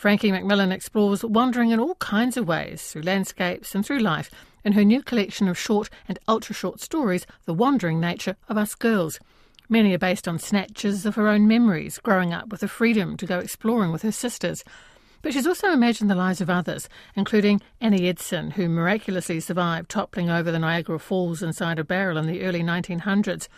Frankie McMillan explores wandering in all kinds of ways, through landscapes and through life, in her new collection of short and ultra short stories, The Wandering Nature of Us Girls. Many are based on snatches of her own memories, growing up with the freedom to go exploring with her sisters. But she's also imagined the lives of others, including Annie Edson, who miraculously survived toppling over the Niagara Falls inside a barrel in the early 1900s.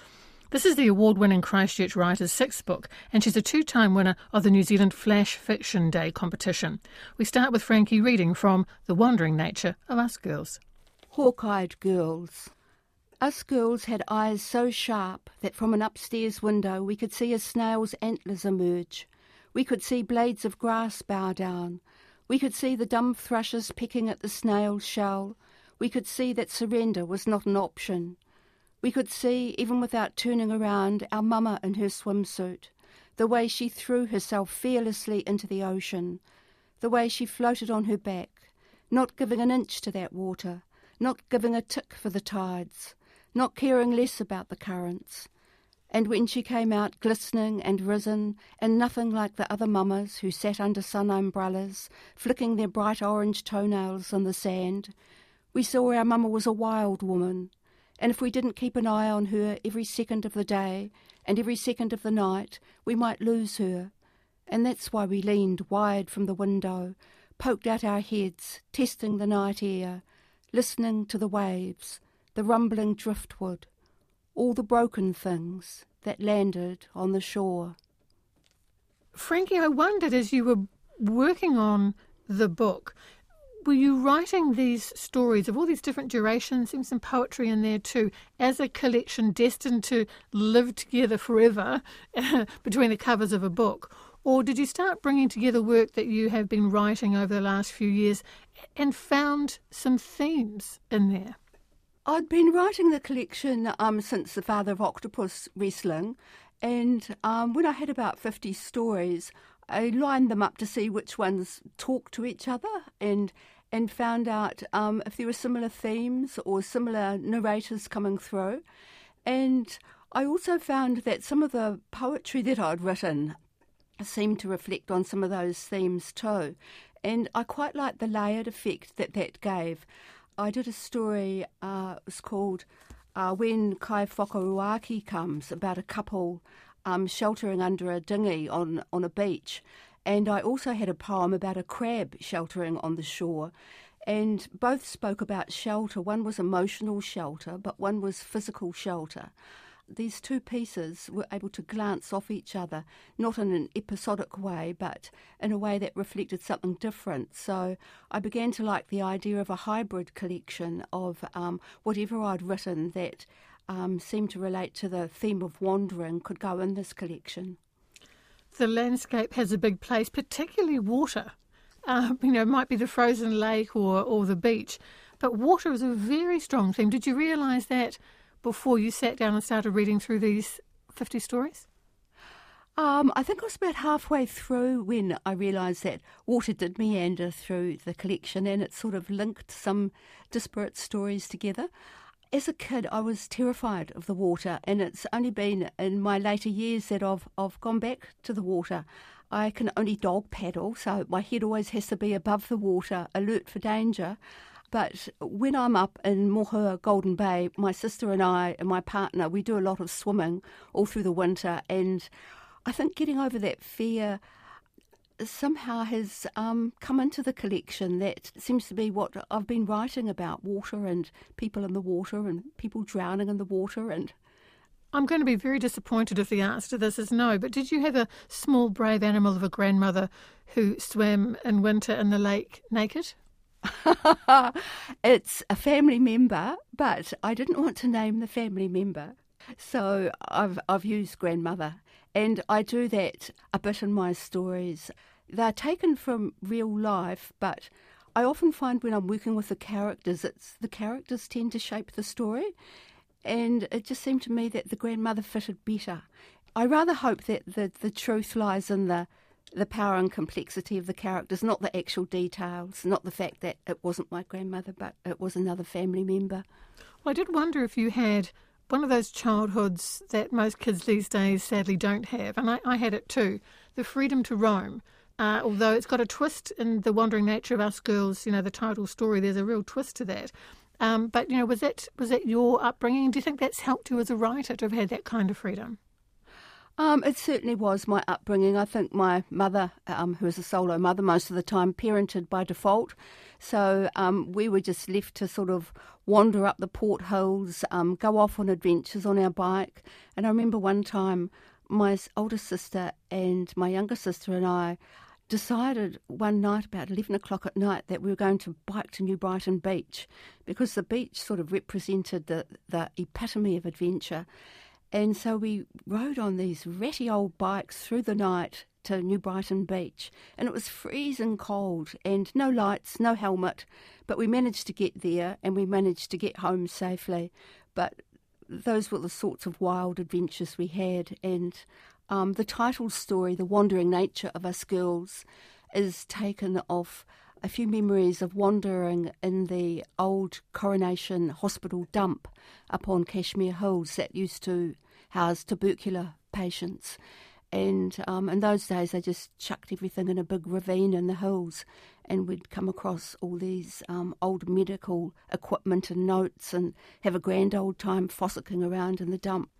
This is the award winning Christchurch writer's sixth book, and she's a two time winner of the New Zealand Flash Fiction Day competition. We start with Frankie reading from The Wandering Nature of Us Girls. Hawk eyed girls. Us girls had eyes so sharp that from an upstairs window we could see a snail's antlers emerge. We could see blades of grass bow down. We could see the dumb thrushes pecking at the snail's shell. We could see that surrender was not an option. We could see, even without turning around, our mama in her swimsuit, the way she threw herself fearlessly into the ocean, the way she floated on her back, not giving an inch to that water, not giving a tick for the tides, not caring less about the currents. And when she came out glistening and risen, and nothing like the other mammas who sat under sun umbrellas, flicking their bright orange toenails on the sand, we saw our mamma was a wild woman, and if we didn't keep an eye on her every second of the day and every second of the night, we might lose her. And that's why we leaned wide from the window, poked out our heads, testing the night air, listening to the waves, the rumbling driftwood, all the broken things that landed on the shore. Frankie, I wondered as you were working on the book, were you writing these stories of all these different durations, seems some poetry in there too, as a collection destined to live together forever between the covers of a book? Or did you start bringing together work that you have been writing over the last few years and found some themes in there? I'd been writing the collection um, since The Father of Octopus Wrestling, and um, when I had about 50 stories, I lined them up to see which ones talk to each other and and found out um, if there were similar themes or similar narrators coming through. And I also found that some of the poetry that I'd written seemed to reflect on some of those themes too. And I quite liked the layered effect that that gave. I did a story, uh, it was called uh, When Kai Whakaruaki Comes, about a couple um, sheltering under a dinghy on, on a beach. And I also had a poem about a crab sheltering on the shore. And both spoke about shelter. One was emotional shelter, but one was physical shelter. These two pieces were able to glance off each other, not in an episodic way, but in a way that reflected something different. So I began to like the idea of a hybrid collection of um, whatever I'd written that um, seemed to relate to the theme of wandering could go in this collection. The landscape has a big place, particularly water. Uh, you know, it might be the frozen lake or, or the beach, but water is a very strong theme. Did you realise that before you sat down and started reading through these 50 stories? Um, I think I was about halfway through when I realised that water did meander through the collection and it sort of linked some disparate stories together as a kid, I was terrified of the water, and it's only been in my later years that I've, I've gone back to the water. I can only dog paddle, so my head always has to be above the water, alert for danger. But when I'm up in Mohua, Golden Bay, my sister and I and my partner, we do a lot of swimming all through the winter, and I think getting over that fear somehow has um, come into the collection. That seems to be what I've been writing about water and people in the water and people drowning in the water. And I'm going to be very disappointed if the answer to this is no. But did you have a small, brave animal of a grandmother who swam in winter in the lake naked? it's a family member, but I didn't want to name the family member. So I've I've used grandmother and I do that a bit in my stories. They're taken from real life, but I often find when I'm working with the characters, it's the characters tend to shape the story. And it just seemed to me that the grandmother fitted better. I rather hope that the, the truth lies in the the power and complexity of the characters, not the actual details, not the fact that it wasn't my grandmother, but it was another family member. Well, I did wonder if you had one of those childhoods that most kids these days sadly don't have, and I, I had it too the freedom to roam Uh, although it's got a twist in the wandering nature of us girls, you know, the title story. There's a real twist to that. Um, but you know, was that was that your upbringing? Do you think that's helped you as a writer to have had that kind of freedom? Um, it certainly was my upbringing. I think my mother, um, who was a solo mother most of the time, parented by default. So um, we were just left to sort of wander up the Port Hills, um, go off on adventures on our bike. And I remember one time my older sister and my younger sister and I decided one night about 11 o'clock at night that we were going to bike to New Brighton Beach because the beach sort of represented the, the epitome of adventure. And so we rode on these ratty old bikes through the night to New Brighton Beach. And it was freezing cold and no lights, no helmet. But we managed to get there and we managed to get home safely. But those were the sorts of wild adventures we had. And um, the title story, The Wandering Nature of Us Girls, is taken off a few memories of wandering in the old Coronation Hospital dump up on Cashmere Hills that used to house tubercular patients. And um, in those days, they just chucked everything in a big ravine in the hills, and we'd come across all these um, old medical equipment and notes, and have a grand old time fossicking around in the dump.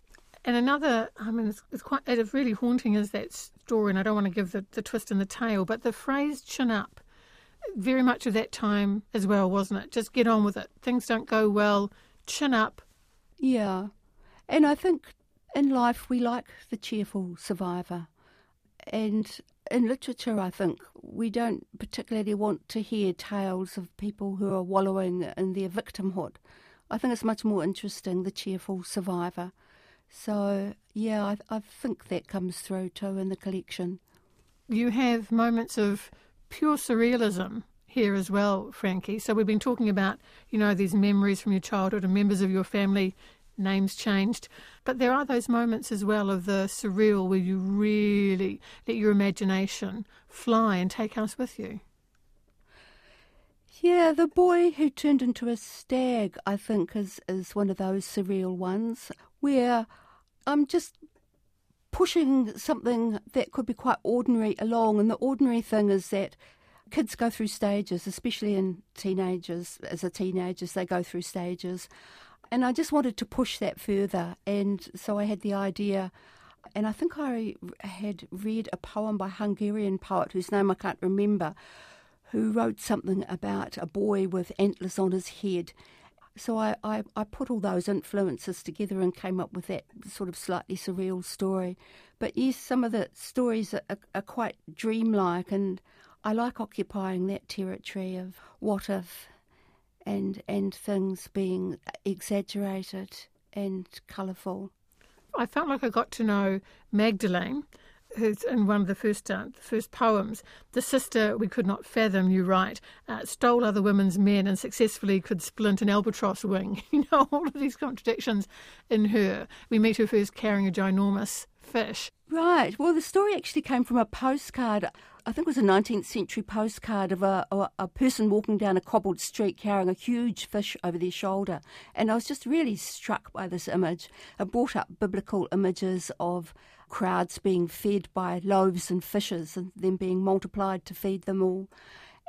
And another, I mean, it's, it's quite, it's really haunting is that story, and I don't want to give the, the twist in the tail, but the phrase chin up, very much of that time as well, wasn't it? Just get on with it. Things don't go well, chin up. Yeah. And I think in life we like the cheerful survivor. And in literature, I think we don't particularly want to hear tales of people who are wallowing in their victimhood. I think it's much more interesting the cheerful survivor. So, yeah, I, I think that comes through too in the collection. You have moments of pure surrealism here as well, Frankie. So we've been talking about, you know, these memories from your childhood and members of your family, names changed. But there are those moments as well of the surreal where you really let your imagination fly and take us with you. Yeah, the boy who turned into a stag, I think, is, is one of those surreal ones where I'm just pushing something that could be quite ordinary along. And the ordinary thing is that kids go through stages, especially in teenagers. As a teenagers, they go through stages. And I just wanted to push that further. And so I had the idea. And I think I had read a poem by a Hungarian poet whose name I can't remember, who wrote something about a boy with antlers on his head. So I, I, I, put all those influences together and came up with that sort of slightly surreal story. But yes, some of the stories are, are, are quite dreamlike, and I like occupying that territory of what if and, and things being exaggerated and colourful. I felt like I got to know Magdalene who's in one of the first uh, the first poems, the sister we could not fathom, you write, uh, stole other women's men and successfully could splint an albatross wing. You know, all of these contradictions in her. We meet her first carrying a ginormous fish. Right. Well, the story actually came from a postcard. I think it was a 19th century postcard of a, a, a, person walking down a cobbled street carrying a huge fish over their shoulder. And I was just really struck by this image. It brought up biblical images of crowds being fed by loaves and fishes and then being multiplied to feed them all.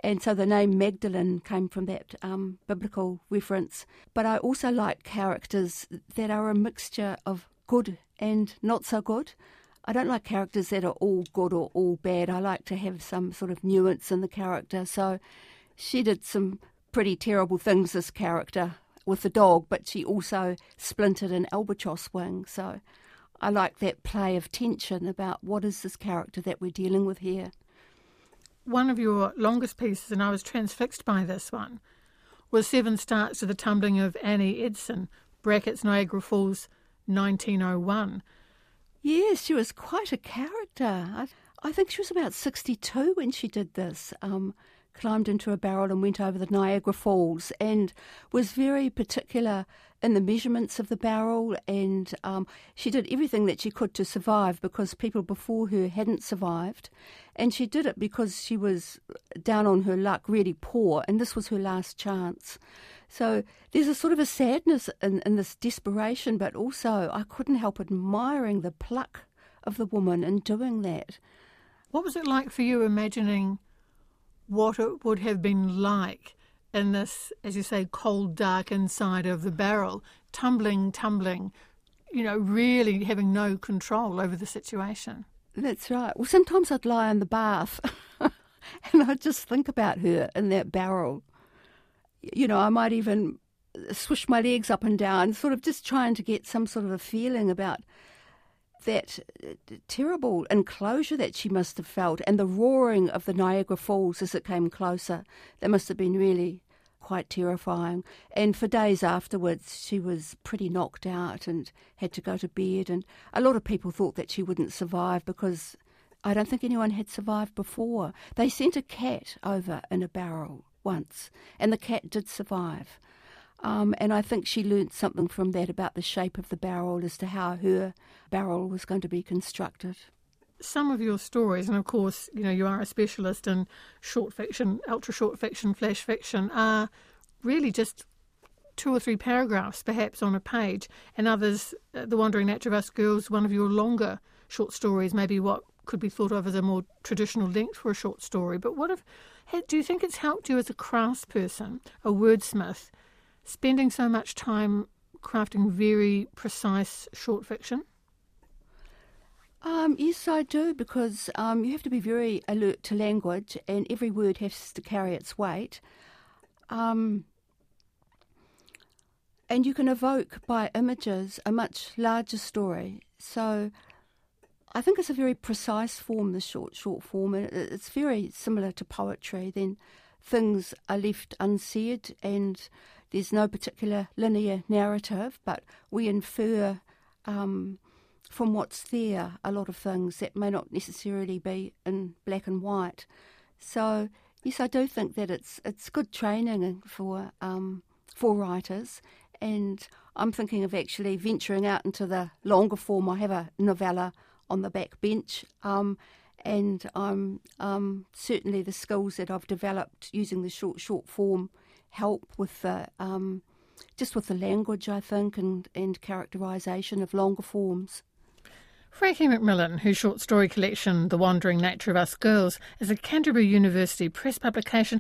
And so the name Magdalene came from that um, biblical reference. But I also like characters that are a mixture of good and not so good. I don't like characters that are all good or all bad. I like to have some sort of nuance in the character. So she did some pretty terrible things, this character, with the dog, but she also splintered an albatross wing. So I like that play of tension about what is this character that we're dealing with here. One of your longest pieces, and I was transfixed by this one, was Seven Starts to the Tumbling of Annie Edson, brackets Niagara Falls, 1901. Yes, she was quite a character. I, I think she was about 62 when she did this. Um, climbed into a barrel and went over the Niagara Falls and was very particular in the measurements of the barrel. And um, she did everything that she could to survive because people before her hadn't survived. And she did it because she was down on her luck, really poor, and this was her last chance. So there's a sort of a sadness in, in this desperation, but also I couldn't help admiring the pluck of the woman in doing that. What was it like for you imagining what it would have been like in this, as you say, cold, dark inside of the barrel, tumbling, tumbling, you know, really having no control over the situation? That's right. Well, sometimes I'd lie in the bath and I'd just think about her in that barrel. You know, I might even swish my legs up and down, sort of just trying to get some sort of a feeling about that uh, terrible enclosure that she must have felt and the roaring of the Niagara Falls as it came closer. That must have been really quite terrifying. And for days afterwards, she was pretty knocked out and had to go to bed. And a lot of people thought that she wouldn't survive because I don't think anyone had survived before. They sent a cat over in a barrel once, and the cat did survive. Um, and I think she learnt something from that about the shape of the barrel as to how her barrel was going to be constructed. Some of your stories, and of course, you know, you are a specialist in short fiction, ultra short fiction, flash fiction, are really just two or three paragraphs perhaps on a page, and others, uh, The Wandering Us Girls, one of your longer short stories, maybe what could be thought of as a more traditional length for a short story. But what if, do you think it's helped you as a craftsperson, a wordsmith, spending so much time crafting very precise short fiction? Um, yes, I do, because um, you have to be very alert to language, and every word has to carry its weight. Um, and you can evoke by images a much larger story. So I think it's a very precise form, the short short form. It's very similar to poetry. Then things are left unsaid, and there's no particular linear narrative, but we infer um, from what's there a lot of things that may not necessarily be in black and white. So yes, I do think that it's it's good training for um, for writers, and I'm thinking of actually venturing out into the longer form. I have a novella on the back bench. Um, and I'm um, certainly the skills that I've developed using the short short form help with the um, just with the language, I think, and, and characterisation of longer forms. Frankie McMillan, whose short story collection, The Wandering Nature of Us Girls, is a Canterbury University press publication,